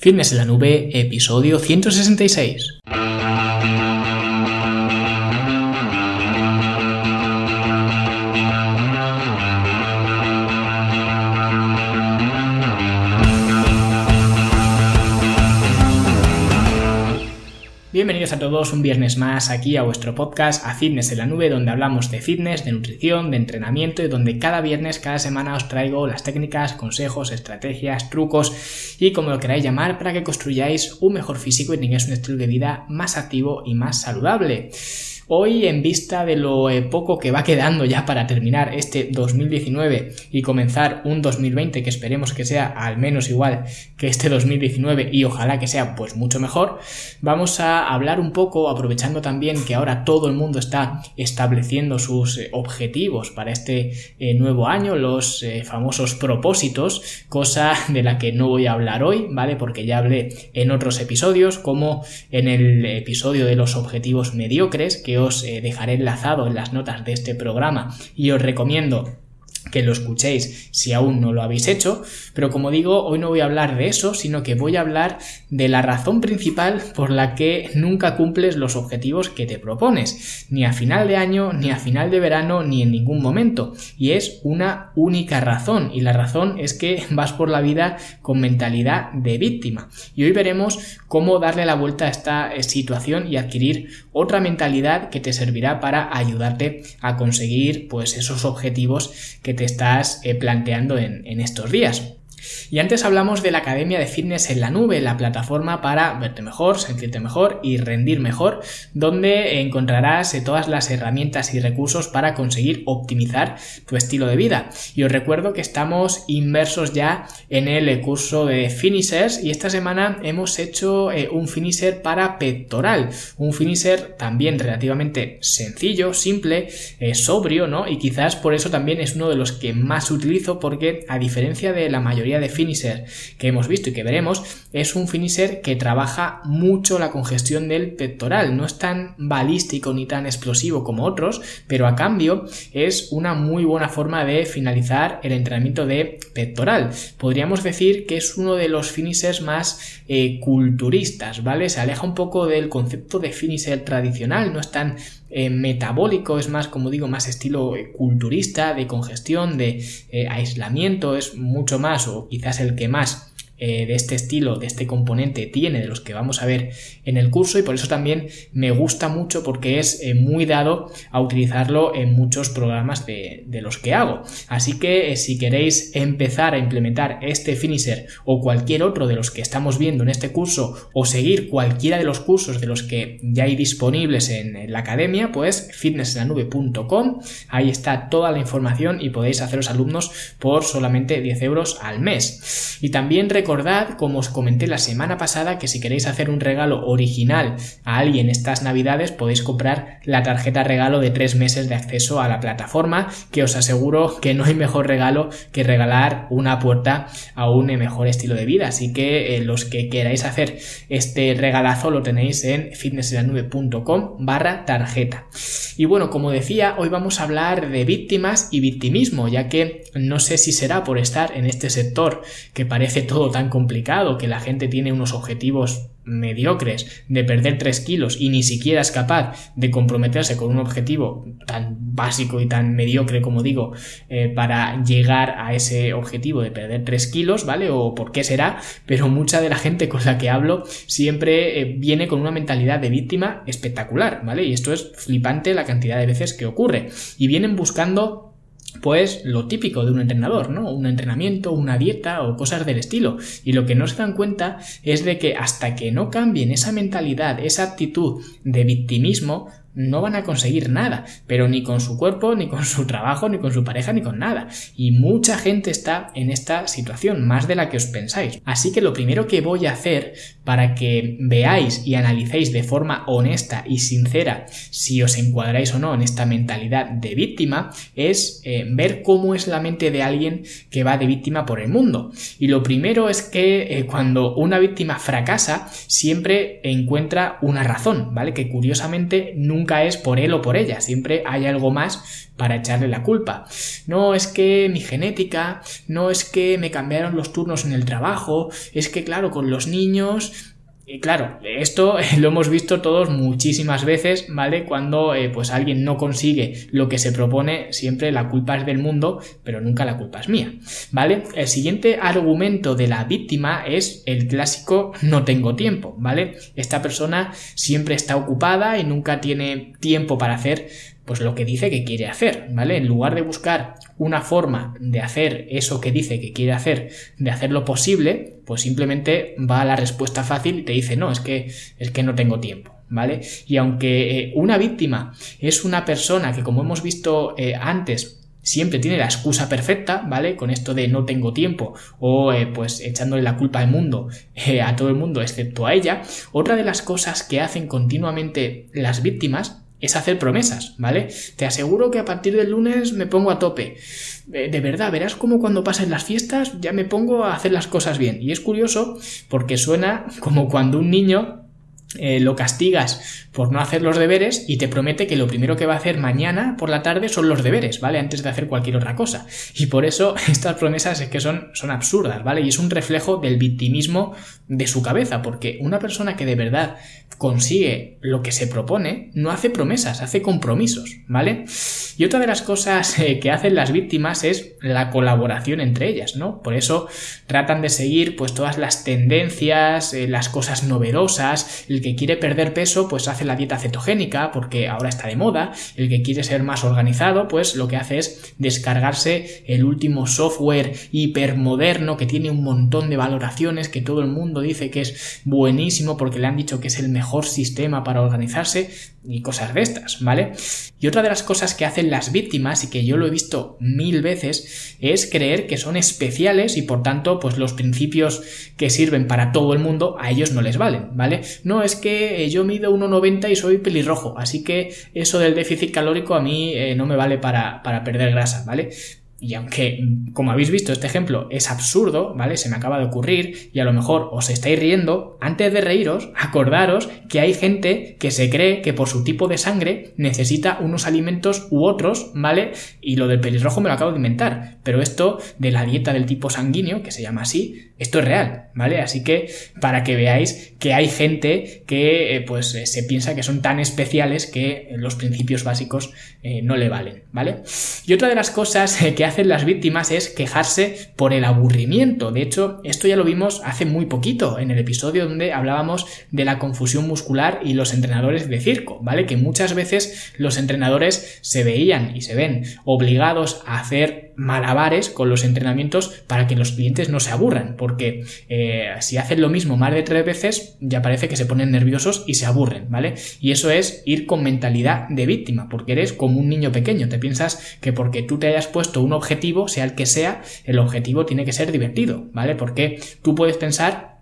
Fitness en la Nube, episodio 166. Todos un viernes más aquí a vuestro podcast A Fitness en la Nube, donde hablamos de fitness, de nutrición, de entrenamiento y donde cada viernes, cada semana os traigo las técnicas, consejos, estrategias, trucos y como lo queráis llamar para que construyáis un mejor físico y tengáis un estilo de vida más activo y más saludable. Hoy, en vista de lo eh, poco que va quedando ya para terminar este 2019 y comenzar un 2020 que esperemos que sea al menos igual que este 2019 y ojalá que sea pues mucho mejor, vamos a hablar un poco, aprovechando también que ahora todo el mundo está estableciendo sus eh, objetivos para este eh, nuevo año, los famosos propósitos, cosa de la que no voy a hablar hoy, ¿vale? Porque ya hablé en otros episodios, como en el episodio de los objetivos mediocres, que os eh, dejaré enlazado en las notas de este programa. Y os recomiendo que lo escuchéis si aún no lo habéis hecho, pero como digo, hoy no voy a hablar de eso, sino que voy a hablar de la razón principal por la que nunca cumples los objetivos que te propones, ni a final de año, ni a final de verano, ni en ningún momento, y es una única razón, y la razón es que vas por la vida con mentalidad de víctima. Y hoy veremos cómo darle la vuelta a esta eh, situación y adquirir otra mentalidad que te servirá para ayudarte a conseguir pues esos objetivos que te estás eh, planteando en, en estos días. Y antes hablamos de la Academia de Fitness en la Nube, la plataforma para verte mejor, sentirte mejor y rendir mejor, donde encontrarás eh, todas las herramientas y recursos para conseguir optimizar tu estilo de vida. Y os recuerdo que estamos inmersos ya en el curso de finishers y esta semana hemos hecho eh, un finisher para pectoral, un finisher también relativamente sencillo, simple, eh, sobrio, ¿no? Y quizás por eso también es uno de los que más utilizo porque a diferencia de la mayoría de finisher que hemos visto y que veremos, es un finisher que trabaja mucho la congestión del pectoral. No es tan balístico ni tan explosivo como otros, pero a cambio es una muy buena forma de finalizar el entrenamiento de pectoral. Podríamos decir que es uno de los finishers más eh, culturistas, ¿vale? Se aleja un poco del concepto de finisher tradicional, no es tan eh, metabólico, es más, como digo, más estilo eh, culturista, de congestión, de eh, aislamiento, es mucho más o quizás el que más eh, de este estilo, de este componente tiene, de los que vamos a ver en el curso y por eso también me gusta mucho porque es eh, muy dado a utilizarlo en muchos programas de, los que hago. Así que eh, si queréis empezar a implementar este finisher o cualquier otro de los que estamos viendo en este curso o seguir cualquiera de los cursos de los que ya hay disponibles en, la academia, pues fitnessenlanube.com, ahí está toda la información y podéis haceros alumnos por solamente 10 euros al mes. Y también recordad, como os comenté la semana pasada, que si queréis hacer un regalo original a alguien estas navidades, podéis comprar la tarjeta regalo de tres meses de acceso a la plataforma, que os aseguro que no hay mejor regalo que regalar una puerta a un mejor estilo de vida. Así que eh, los que queráis hacer este regalazo lo tenéis en fitnessenlanube.com barra tarjeta. Y bueno, como decía, hoy vamos a hablar de víctimas y victimismo, ya que no sé si será por estar en este sector que parece todo tan complicado, que la gente tiene unos objetivos mediocres de perder 3 kilos y ni siquiera es capaz de comprometerse con un objetivo tan básico y tan mediocre como digo eh, para llegar a ese objetivo de perder 3 kilos, ¿vale? O por qué será, pero mucha de la gente con la que hablo siempre eh, viene con una mentalidad de víctima espectacular, ¿vale? Y esto es flipante la cantidad de veces que ocurre y vienen buscando pues lo típico de un entrenador, ¿no? Un entrenamiento, una dieta o cosas del estilo. Y lo que no se dan cuenta es de que hasta que no cambien esa mentalidad, esa actitud de victimismo, no van a conseguir nada, pero ni con su cuerpo, ni con su trabajo, ni con su pareja, ni con nada. Y mucha gente está en esta situación, más de la que os pensáis. Así que lo primero que voy a hacer para que veáis y analicéis de forma honesta y sincera si os encuadráis o no en esta mentalidad de víctima es eh, ver cómo es la mente de alguien que va de víctima por el mundo. Y lo primero es que eh, cuando una víctima fracasa, siempre encuentra una razón, ¿vale? Que curiosamente nunca nunca es por él o por ella, siempre hay algo más para echarle la culpa. No es que mi genética, no es que me cambiaron los turnos en el trabajo, es que claro, con los niños y claro, esto lo hemos visto todos muchísimas veces, ¿vale? Cuando eh, pues alguien no consigue lo que se propone, siempre la culpa es del mundo, pero nunca la culpa es mía, ¿vale? El siguiente argumento de la víctima es el clásico no tengo tiempo, ¿vale? Esta persona siempre está ocupada y nunca tiene tiempo para hacer pues lo que dice que quiere hacer, ¿vale? En lugar de buscar una forma de hacer eso que dice que quiere hacer, de hacerlo posible, pues simplemente va a la respuesta fácil y te dice, no, es que, es que no tengo tiempo. ¿Vale? Y aunque eh, una víctima es una persona que, como hemos visto eh, antes, siempre tiene la excusa perfecta, ¿vale? Con esto de no tengo tiempo o eh, pues echándole la culpa al mundo, a todo el mundo excepto a ella, otra de las cosas que hacen continuamente las víctimas es hacer promesas, ¿vale? Te aseguro que a partir del lunes me pongo a tope. Eh, de verdad, verás como cuando pasen las fiestas ya me pongo a hacer las cosas bien. Y es curioso porque suena como cuando un niño eh, lo castigas por no hacer los deberes y te promete que lo primero que va a hacer mañana por la tarde son los deberes, ¿vale? Antes de hacer cualquier otra cosa. Y por eso estas promesas es que son, son absurdas, ¿vale? Y es un reflejo del victimismo de su cabeza, porque una persona que de verdad consigue lo que se propone, no hace promesas, hace compromisos, ¿vale? Y otra de las cosas eh, que hacen las víctimas es la colaboración entre ellas, ¿no? Por eso tratan de seguir pues todas las tendencias, eh, las cosas novedosas, el que quiere perder peso pues hace la dieta cetogénica porque ahora está de moda, el que quiere ser más organizado pues lo que hace es descargarse el último software hipermoderno que tiene un montón de valoraciones que todo el mundo dice que es buenísimo porque le han dicho que es el mejor sistema para organizarse y cosas de estas, ¿vale? Y otra de las cosas que hacen las víctimas y que yo lo he visto mil veces es creer que son especiales y por tanto pues los principios que sirven para todo el mundo a ellos no les valen, ¿vale? No es que yo mido 1,90 y soy pelirrojo, así que eso del déficit calórico a mí eh, no me vale para, para perder grasa, ¿vale? Y aunque, como habéis visto, este ejemplo es absurdo, ¿vale? Se me acaba de ocurrir y a lo mejor os estáis riendo, antes de reíros, acordaros que hay gente que se cree que por su tipo de sangre necesita unos alimentos u otros, ¿vale? Y lo del pelirrojo me lo acabo de inventar, pero esto de la dieta del tipo sanguíneo, que se llama así, esto es real, ¿vale? Así que para que veáis que hay gente que eh, pues eh, se piensa que son tan especiales que los principios básicos eh, no le valen, ¿vale? Y otra de las cosas que hacen las víctimas es quejarse por el aburrimiento. De hecho, esto ya lo vimos hace muy poquito en el episodio donde hablábamos de la confusión muscular y los entrenadores de circo, ¿vale? Que muchas veces los entrenadores se veían y se ven obligados a hacer malabares con los entrenamientos para que los clientes no se aburran, porque eh, si hacen lo mismo más de tres veces, ya parece que se ponen nerviosos y se aburren, ¿vale? Y eso es ir con mentalidad de víctima, porque eres como un niño pequeño, te piensas que porque tú te hayas puesto un objetivo, sea el que sea, el objetivo tiene que ser divertido, ¿vale? Porque tú puedes pensar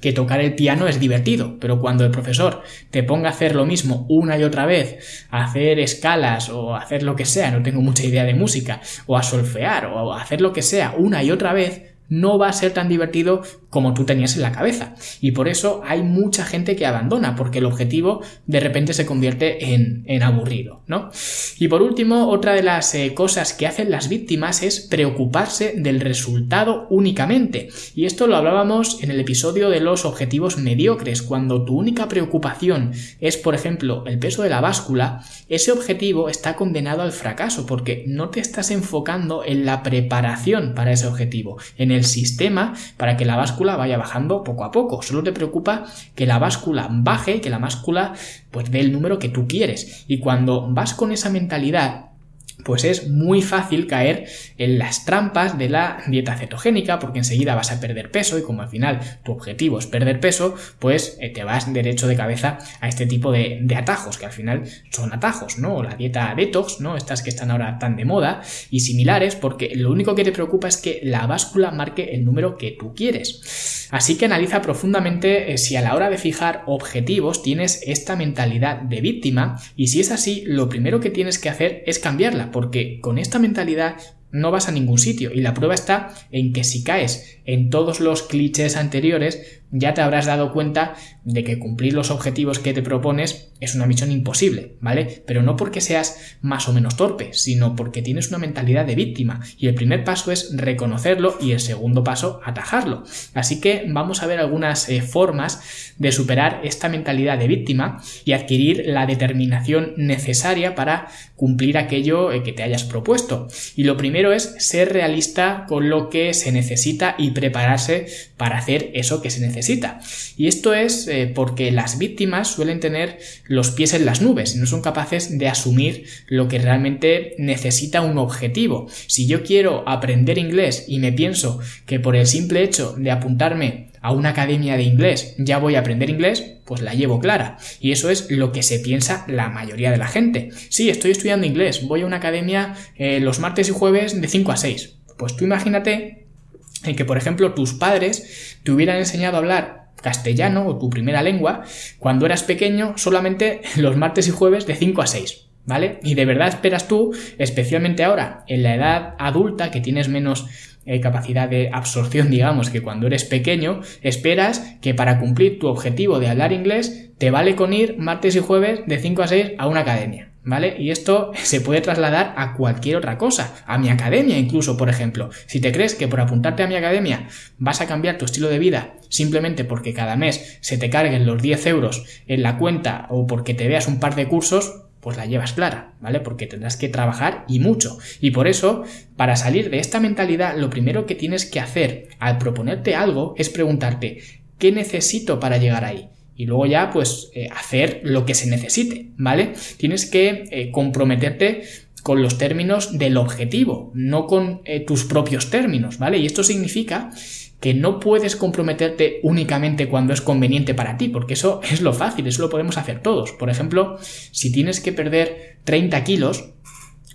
que tocar el piano es divertido, pero cuando el profesor te ponga a hacer lo mismo una y otra vez, a hacer escalas o hacer lo que sea, no tengo mucha idea de música, o a solfear o a hacer lo que sea una y otra vez, no va a ser tan divertido como tú tenías en la cabeza. Y por eso hay mucha gente que abandona, porque el objetivo de repente se convierte en, aburrido, ¿no? Y por último, otra de las eh, cosas que hacen las víctimas es preocuparse del resultado únicamente. Y esto lo hablábamos en el episodio de los objetivos mediocres. Cuando tu única preocupación es, por ejemplo, el peso de la báscula, ese objetivo está condenado al fracaso, porque no te estás enfocando en la preparación para ese objetivo, en el sistema para que la báscula vaya bajando poco a poco. Solo te preocupa que la báscula baje, que la báscula pues dé el número que tú quieres. Y cuando vas con esa mentalidad pues es muy fácil caer en las trampas de la dieta cetogénica porque enseguida vas a perder peso y como al final tu objetivo es perder peso, pues eh, te vas derecho de cabeza a este tipo de, atajos que al final son atajos, ¿no? La dieta detox, ¿no? Estas que están ahora tan de moda y similares porque lo único que te preocupa es que la báscula marque el número que tú quieres. Así que analiza profundamente eh, si a la hora de fijar objetivos tienes esta mentalidad de víctima y si es así, lo primero que tienes que hacer es cambiarla porque con esta mentalidad no vas a ningún sitio. Y la prueba está en que si caes en todos los clichés anteriores, ya te habrás dado cuenta de que cumplir los objetivos que te propones es una misión imposible, ¿vale? Pero no porque seas más o menos torpe, sino porque tienes una mentalidad de víctima. Y el primer paso es reconocerlo y el segundo paso atajarlo. Así que vamos a ver algunas eh, formas de superar esta mentalidad de víctima y adquirir la determinación necesaria para cumplir aquello eh, que te hayas propuesto. Y lo primero es ser realista con lo que se necesita y prepararse para hacer eso que se necesita. Y esto es eh, porque las víctimas suelen tener los pies en las nubes y no son capaces de asumir lo que realmente necesita un objetivo. Si yo quiero aprender inglés y me pienso que por el simple hecho de apuntarme a una academia de inglés ya voy a aprender inglés, pues la llevo clara. Y eso es lo que se piensa la mayoría de la gente. Sí, estoy estudiando inglés, voy a una academia eh, los martes y jueves de 5 a 6. Pues tú imagínate en que, por ejemplo, tus padres te hubieran enseñado a hablar castellano o tu primera lengua cuando eras pequeño solamente los martes y jueves de 5 a 6. ¿Vale? Y de verdad esperas tú, especialmente ahora, en la edad adulta, que tienes menos eh, capacidad de absorción, digamos, que cuando eres pequeño, esperas que para cumplir tu objetivo de hablar inglés, te vale con ir martes y jueves de 5 a 6 a una academia. ¿Vale? Y esto se puede trasladar a cualquier otra cosa, a mi academia incluso, por ejemplo. Si te crees que por apuntarte a mi academia vas a cambiar tu estilo de vida simplemente porque cada mes se te carguen los 10 euros en la cuenta o porque te veas un par de cursos, pues la llevas clara, ¿vale? Porque tendrás que trabajar y mucho. Y por eso, para salir de esta mentalidad, lo primero que tienes que hacer al proponerte algo es preguntarte, ¿qué necesito para llegar ahí? Y luego ya pues eh, hacer lo que se necesite, ¿vale? Tienes que eh, comprometerte con los términos del objetivo, no con eh, tus propios términos, ¿vale? Y esto significa que no puedes comprometerte únicamente cuando es conveniente para ti, porque eso es lo fácil, eso lo podemos hacer todos. Por ejemplo, si tienes que perder 30 kilos,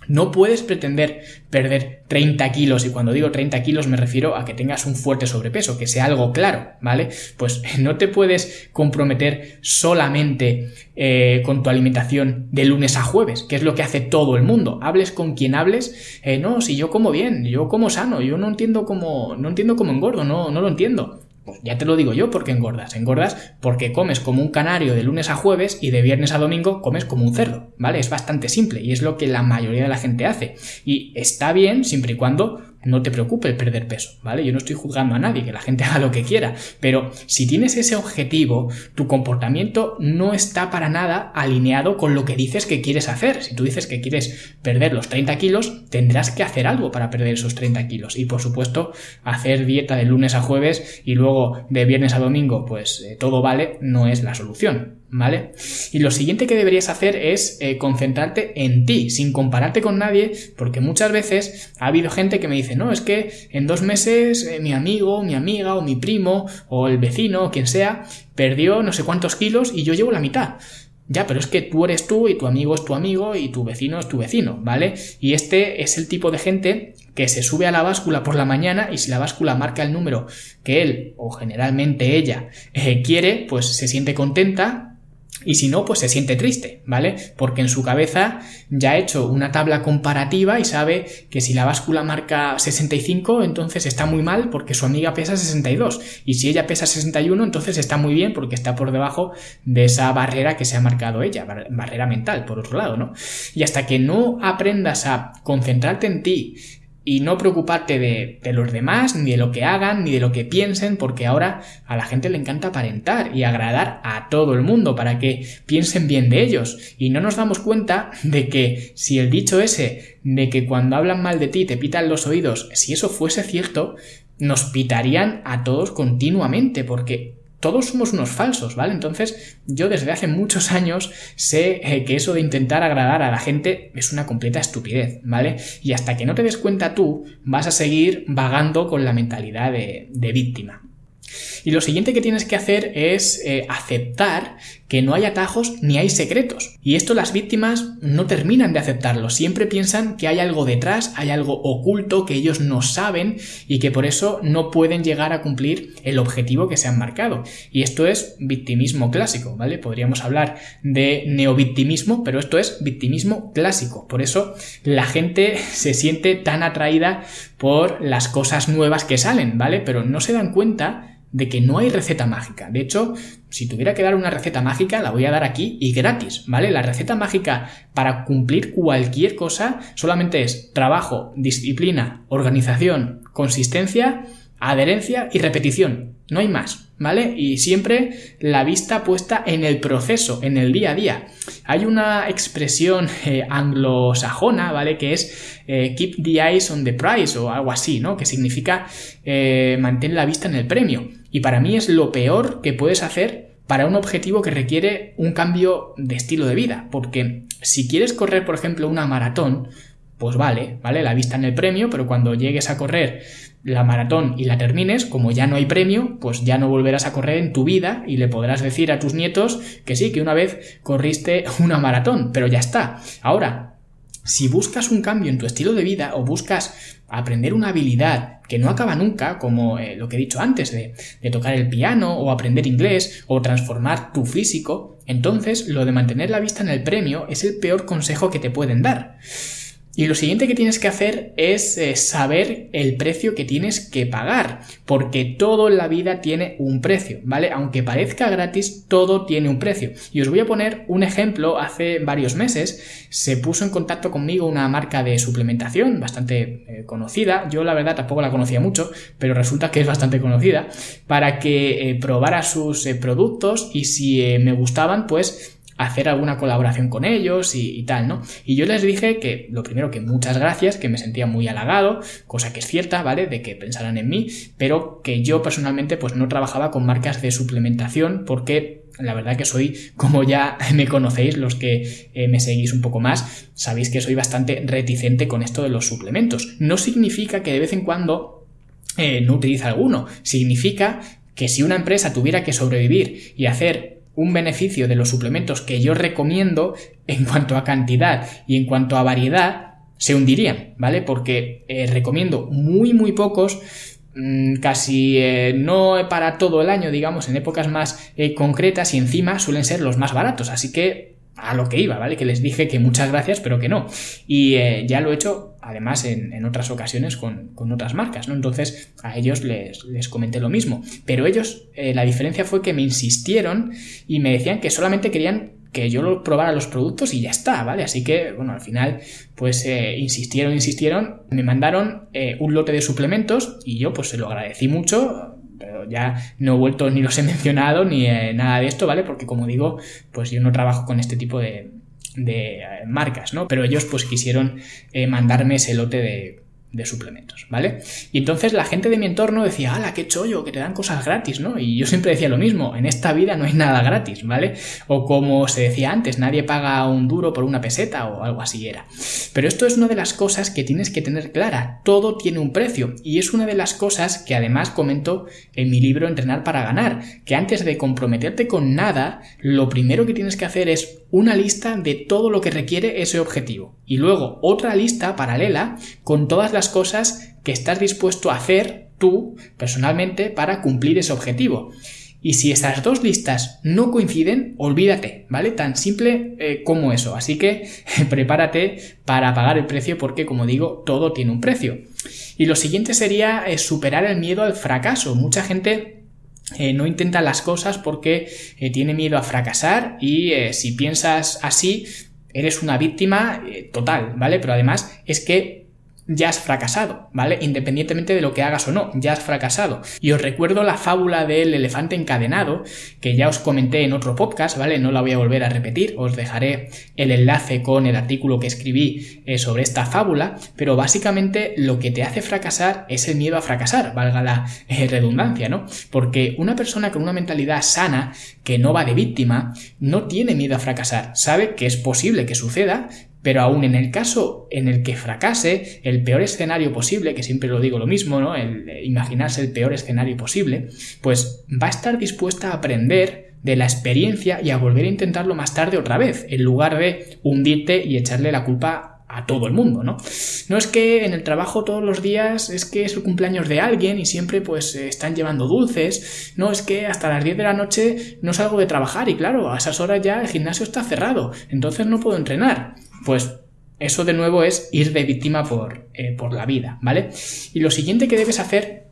no puedes pretender perder 30 kilos, y cuando digo 30 kilos me refiero a que tengas un fuerte sobrepeso, que sea algo claro, ¿vale? Pues no te puedes comprometer solamente eh, con tu alimentación de lunes a jueves, que es lo que hace todo el mundo. Hables con quien hables, eh, no, si yo como bien, yo como sano, yo no entiendo cómo, no entiendo cómo engordo, no, no lo entiendo. Pues ya te lo digo yo porque engordas. Engordas porque comes como un canario de lunes a jueves y de viernes a domingo comes como un cerdo, ¿vale? Es bastante simple y es lo que la mayoría de la gente hace. Y está bien siempre y cuando no te preocupe perder peso, ¿vale? Yo no estoy juzgando a nadie, que la gente haga lo que quiera, pero si tienes ese objetivo, tu comportamiento no está para nada alineado con lo que dices que quieres hacer. Si tú dices que quieres perder los 30 kilos, tendrás que hacer algo para perder esos 30 kilos. Y por supuesto, hacer dieta de lunes a jueves y luego de viernes a domingo, pues eh, todo vale, no es la solución. ¿Vale? Y lo siguiente que deberías hacer es eh, concentrarte en ti, sin compararte con nadie, porque muchas veces ha habido gente que me dice, no, es que en dos meses eh, mi amigo, mi amiga o mi primo o el vecino o quien sea perdió no sé cuántos kilos y yo llevo la mitad. Ya, pero es que tú eres tú y tu amigo es tu amigo y tu vecino es tu vecino, ¿vale? Y este es el tipo de gente que se sube a la báscula por la mañana y si la báscula marca el número que él o generalmente ella eh, quiere, pues se siente contenta, y si no, pues se siente triste, ¿vale? Porque en su cabeza ya ha hecho una tabla comparativa y sabe que si la báscula marca 65, entonces está muy mal porque su amiga pesa 62. Y si ella pesa 61, entonces está muy bien porque está por debajo de esa barrera que se ha marcado ella, barrera mental, por otro lado, ¿no? Y hasta que no aprendas a concentrarte en ti, y no preocuparte de, los demás, ni de lo que hagan, ni de lo que piensen, porque ahora a la gente le encanta aparentar y agradar a todo el mundo para que piensen bien de ellos. Y no nos damos cuenta de que si el dicho ese de que cuando hablan mal de ti te pitan los oídos, si eso fuese cierto, nos pitarían a todos continuamente, porque todos somos unos falsos, ¿vale? Entonces, yo desde hace muchos años sé eh, que eso de intentar agradar a la gente es una completa estupidez, ¿vale? Y hasta que no te des cuenta tú, vas a seguir vagando con la mentalidad de, víctima. Y lo siguiente que tienes que hacer es eh, aceptar que no hay atajos ni hay secretos. Y esto las víctimas no terminan de aceptarlo. Siempre piensan que hay algo detrás, hay algo oculto que ellos no saben y que por eso no pueden llegar a cumplir el objetivo que se han marcado. Y esto es victimismo clásico, ¿vale? Podríamos hablar de neovictimismo, pero esto es victimismo clásico. Por eso la gente se siente tan atraída por las cosas nuevas que salen, ¿vale? Pero no se dan cuenta de que no hay receta mágica. De hecho, si tuviera que dar una receta mágica, la voy a dar aquí y gratis, ¿vale? La receta mágica para cumplir cualquier cosa solamente es trabajo, disciplina, organización, consistencia, adherencia y repetición. No hay más, ¿vale? Y siempre la vista puesta en el proceso, en el día a día. Hay una expresión eh, anglosajona, ¿vale? Que es eh, keep the eyes on the prize o algo así, ¿no? Que significa eh, mantén la vista en el premio. Y para mí es lo peor que puedes hacer para un objetivo que requiere un cambio de estilo de vida. Porque si quieres correr, por ejemplo, una maratón, pues vale, ¿vale? La vista en el premio, pero cuando llegues a correr la maratón y la termines, como ya no hay premio, pues ya no volverás a correr en tu vida y le podrás decir a tus nietos que sí, que una vez corriste una maratón, pero ya está. Ahora, si buscas un cambio en tu estilo de vida o buscas aprender una habilidad que no acaba nunca, como eh, lo que he dicho antes de, de tocar el piano o aprender inglés o transformar tu físico, entonces lo de mantener la vista en el premio es el peor consejo que te pueden dar. Y lo siguiente que tienes que hacer es eh, saber el precio que tienes que pagar, porque todo en la vida tiene un precio, ¿vale? Aunque parezca gratis, todo tiene un precio. Y os voy a poner un ejemplo, hace varios meses se puso en contacto conmigo una marca de suplementación bastante eh, conocida, yo la verdad tampoco la conocía mucho, pero resulta que es bastante conocida, para que eh, probara sus productos y si me gustaban, pues hacer alguna colaboración con ellos y, tal, ¿no? Y yo les dije que lo primero que muchas gracias, que me sentía muy halagado, cosa que es cierta, ¿vale? De que pensaran en mí, pero que yo personalmente pues no trabajaba con marcas de suplementación porque la verdad que soy, como ya me conocéis, los que eh, me seguís un poco más, sabéis que soy bastante reticente con esto de los suplementos. No significa que de vez en cuando eh, no utilice alguno, significa que si una empresa tuviera que sobrevivir y hacer un beneficio de los suplementos que yo recomiendo en cuanto a cantidad y en cuanto a variedad se hundirían, ¿vale? Porque eh, recomiendo muy muy pocos mm, casi eh, no para todo el año, digamos, en épocas más eh, concretas y encima suelen ser los más baratos. Así que a lo que iba, ¿vale? Que les dije que muchas gracias, pero que no. Y ya lo he hecho, además, en, otras ocasiones con, otras marcas, ¿no? Entonces, a ellos les, comenté lo mismo. Pero ellos, eh, la diferencia fue que me insistieron y me decían que solamente querían que yo lo probara los productos y ya está, ¿vale? Así que, bueno, al final, pues eh, insistieron, insistieron, me mandaron un lote de suplementos y yo, pues se lo agradecí mucho, pero ya no he vuelto ni los he mencionado ni eh, nada de esto, ¿vale? Porque como digo, pues yo no trabajo con este tipo de, de eh, marcas, ¿no? Pero ellos pues quisieron eh, mandarme ese lote de, de suplementos, ¿vale? Y entonces la gente de mi entorno decía, ¡hala, qué chollo, que te dan cosas gratis, ¿no? Y yo siempre decía lo mismo, en esta vida no hay nada gratis, ¿vale? O como se decía antes, nadie paga un duro por una peseta o algo así era. Pero esto es una de las cosas que tienes que tener clara, todo tiene un precio y es una de las cosas que además comento en mi libro Entrenar para ganar, que antes de comprometerte con nada, lo primero que tienes que hacer es una lista de todo lo que requiere ese objetivo y luego otra lista paralela con todas las cosas que estás dispuesto a hacer tú personalmente para cumplir ese objetivo. Y si esas dos listas no coinciden, olvídate, ¿vale? Tan simple eh, como eso. Así que prepárate para pagar el precio porque, como digo, todo tiene un precio. Y lo siguiente sería eh, superar el miedo al fracaso. Mucha gente eh, no intenta las cosas porque tiene miedo a fracasar y si piensas así, eres una víctima total, ¿vale? Pero además es que ya has fracasado, ¿vale? Independientemente de lo que hagas o no, ya has fracasado. Y os recuerdo la fábula del elefante encadenado, que ya os comenté en otro podcast, ¿vale? No la voy a volver a repetir, os dejaré el enlace con el artículo que escribí eh, sobre esta fábula, pero básicamente lo que te hace fracasar es el miedo a fracasar, valga la eh, redundancia, ¿no? Porque una persona con una mentalidad sana, que no va de víctima, no tiene miedo a fracasar, sabe que es posible que suceda, pero aún en el caso en el que fracase, el peor escenario posible, que siempre lo digo lo mismo, ¿no? El imaginarse el peor escenario posible, pues va a estar dispuesta a aprender de la experiencia y a volver a intentarlo más tarde otra vez, en lugar de hundirte y echarle la culpa a todo el mundo, ¿no? No es que en el trabajo todos los días es que es el cumpleaños de alguien y siempre pues están llevando dulces, no es que hasta las 10 de la noche no salgo de trabajar y claro, a esas horas ya el gimnasio está cerrado, entonces no puedo entrenar. Pues eso de nuevo es ir de víctima por, eh, por la vida, ¿vale? Y lo siguiente que debes hacer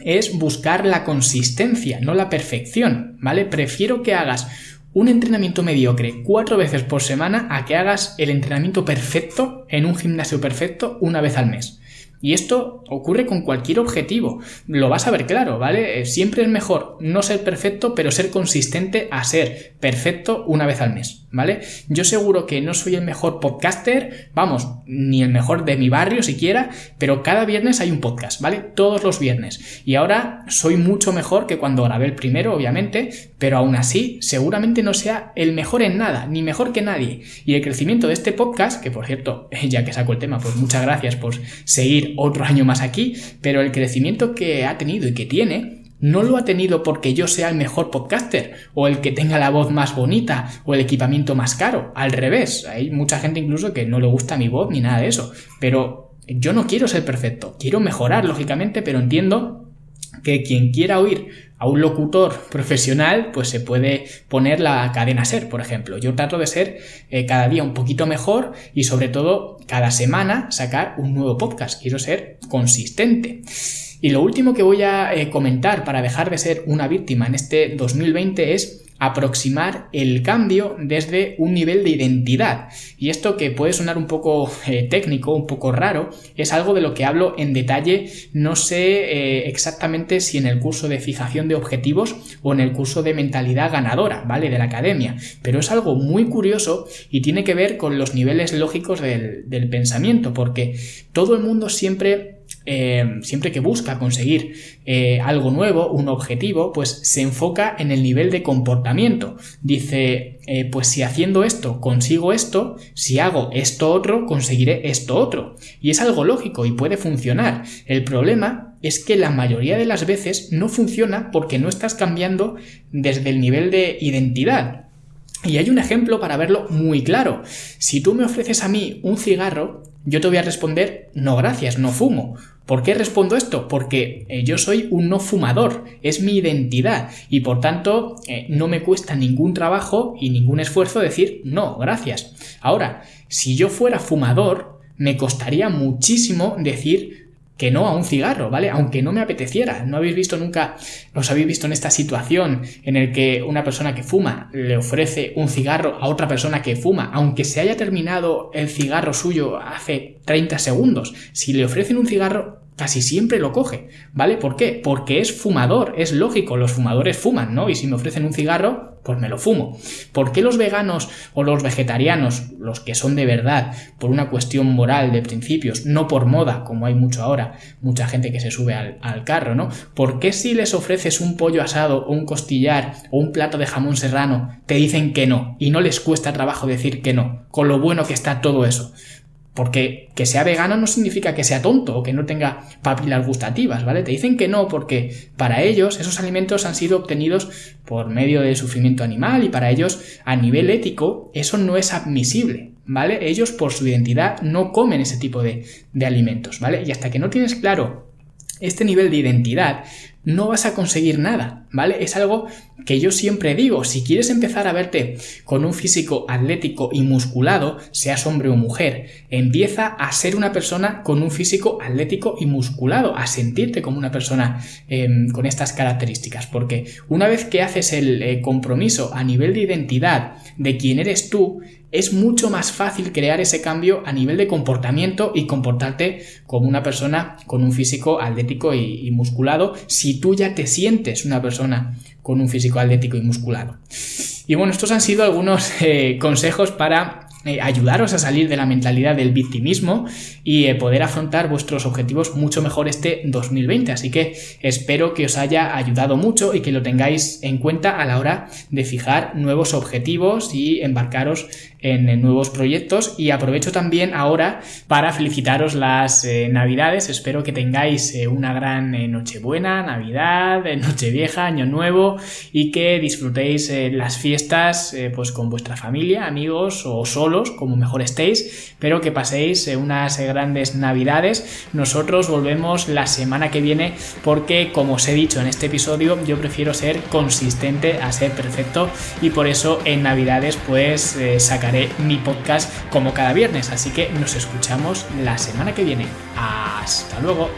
es buscar la consistencia, no la perfección, ¿vale? Prefiero que hagas un entrenamiento mediocre cuatro veces por semana a que hagas el entrenamiento perfecto en un gimnasio perfecto una vez al mes. Y esto ocurre con cualquier objetivo. Lo vas a ver claro, ¿vale? Eh, siempre es mejor no ser perfecto, pero ser consistente a ser perfecto una vez al mes, ¿vale? Yo seguro que no soy el mejor podcaster, vamos, ni el mejor de mi barrio siquiera, pero cada viernes hay un podcast, ¿vale? Todos los viernes. Y ahora soy mucho mejor que cuando grabé el primero, obviamente, pero aún así seguramente no sea el mejor en nada, ni mejor que nadie. Y el crecimiento de este podcast, que por cierto, ya que saco el tema, pues muchas gracias por seguir otro año más aquí, pero el crecimiento que ha tenido y que tiene no lo ha tenido porque yo sea el mejor podcaster o el que tenga la voz más bonita o el equipamiento más caro. Al revés, hay mucha gente incluso que no le gusta mi voz ni nada de eso. Pero yo no quiero ser perfecto, quiero mejorar lógicamente, pero entiendo que quien quiera oír a un locutor profesional, pues se puede poner la cadena ser, por ejemplo. Yo trato de ser eh, cada día un poquito mejor y sobre todo cada semana sacar un nuevo podcast. Quiero ser consistente. Y lo último que voy a eh, comentar para dejar de ser una víctima en este 2020 es aproximar el cambio desde un nivel de identidad. Y esto que puede sonar un poco eh, técnico, un poco raro, es algo de lo que hablo en detalle, no sé eh, exactamente si en el curso de fijación de objetivos o en el curso de mentalidad ganadora, ¿vale? De la academia. Pero es algo muy curioso y tiene que ver con los niveles lógicos del, del pensamiento, porque todo el mundo siempre eh, siempre que busca conseguir eh, algo nuevo, un objetivo, pues se enfoca en el nivel de comportamiento. Dice, eh, pues si haciendo esto consigo esto, si hago esto otro, conseguiré esto otro. Y es algo lógico y puede funcionar. El problema es que la mayoría de las veces no funciona porque no estás cambiando desde el nivel de identidad. Y hay un ejemplo para verlo muy claro. Si tú me ofreces a mí un cigarro, yo te voy a responder, no gracias, no fumo. ¿Por qué respondo esto? Porque eh, yo soy un no fumador, es mi identidad y por tanto eh, no me cuesta ningún trabajo y ningún esfuerzo decir no, gracias. Ahora, si yo fuera fumador, me costaría muchísimo decir que no a un cigarro, ¿vale? Aunque no me apeteciera. ¿No habéis visto nunca, os habéis visto en esta situación en el que una persona que fuma le ofrece un cigarro a otra persona que fuma, aunque se haya terminado el cigarro suyo hace 30 segundos? Si le ofrecen un cigarro, casi siempre lo coge, ¿vale? ¿Por qué? Porque es fumador, es lógico, los fumadores fuman, ¿no? Y si me ofrecen un cigarro, pues me lo fumo. ¿Por qué los veganos o los vegetarianos, los que son de verdad, por una cuestión moral de principios, no por moda, como hay mucho ahora, mucha gente que se sube al, al carro, ¿no? ¿Por qué si les ofreces un pollo asado o un costillar o un plato de jamón serrano, te dicen que no y no les cuesta trabajo decir que no, con lo bueno que está todo eso? Porque que sea vegano no significa que sea tonto o que no tenga papilas gustativas, ¿vale? Te dicen que no porque para ellos esos alimentos han sido obtenidos por medio del sufrimiento animal y para ellos a nivel ético eso no es admisible, ¿vale? Ellos por su identidad no comen ese tipo de, de alimentos, ¿vale? Y hasta que no tienes claro este nivel de identidad, no vas a conseguir nada, ¿vale? Es algo que yo siempre digo, si quieres empezar a verte con un físico atlético y musculado, seas hombre o mujer, empieza a ser una persona con un físico atlético y musculado, a sentirte como una persona em, con estas características, porque una vez que haces el eh, compromiso a nivel de identidad de quién eres tú, es mucho más fácil crear ese cambio a nivel de comportamiento y comportarte como una persona con un físico atlético y, musculado si tú ya te sientes una persona con un físico atlético y musculado. Y bueno, estos han sido algunos eh, consejos para eh, ayudaros a salir de la mentalidad del victimismo y eh, poder afrontar vuestros objetivos mucho mejor este 2020. Así que espero que os haya ayudado mucho y que lo tengáis en cuenta a la hora de fijar nuevos objetivos y embarcaros en, nuevos proyectos. Y aprovecho también ahora para felicitaros las eh, navidades. Espero que tengáis una gran Nochebuena, Navidad, Nochevieja, Año Nuevo y que disfrutéis las fiestas pues con vuestra familia, amigos o solo como mejor estéis, pero que paséis unas grandes navidades. Nosotros volvemos la semana que viene porque, como os he dicho en este episodio, yo prefiero ser consistente a ser perfecto y por eso en navidades pues eh, sacaré mi podcast como cada viernes. Así que nos escuchamos la semana que viene. Hasta luego.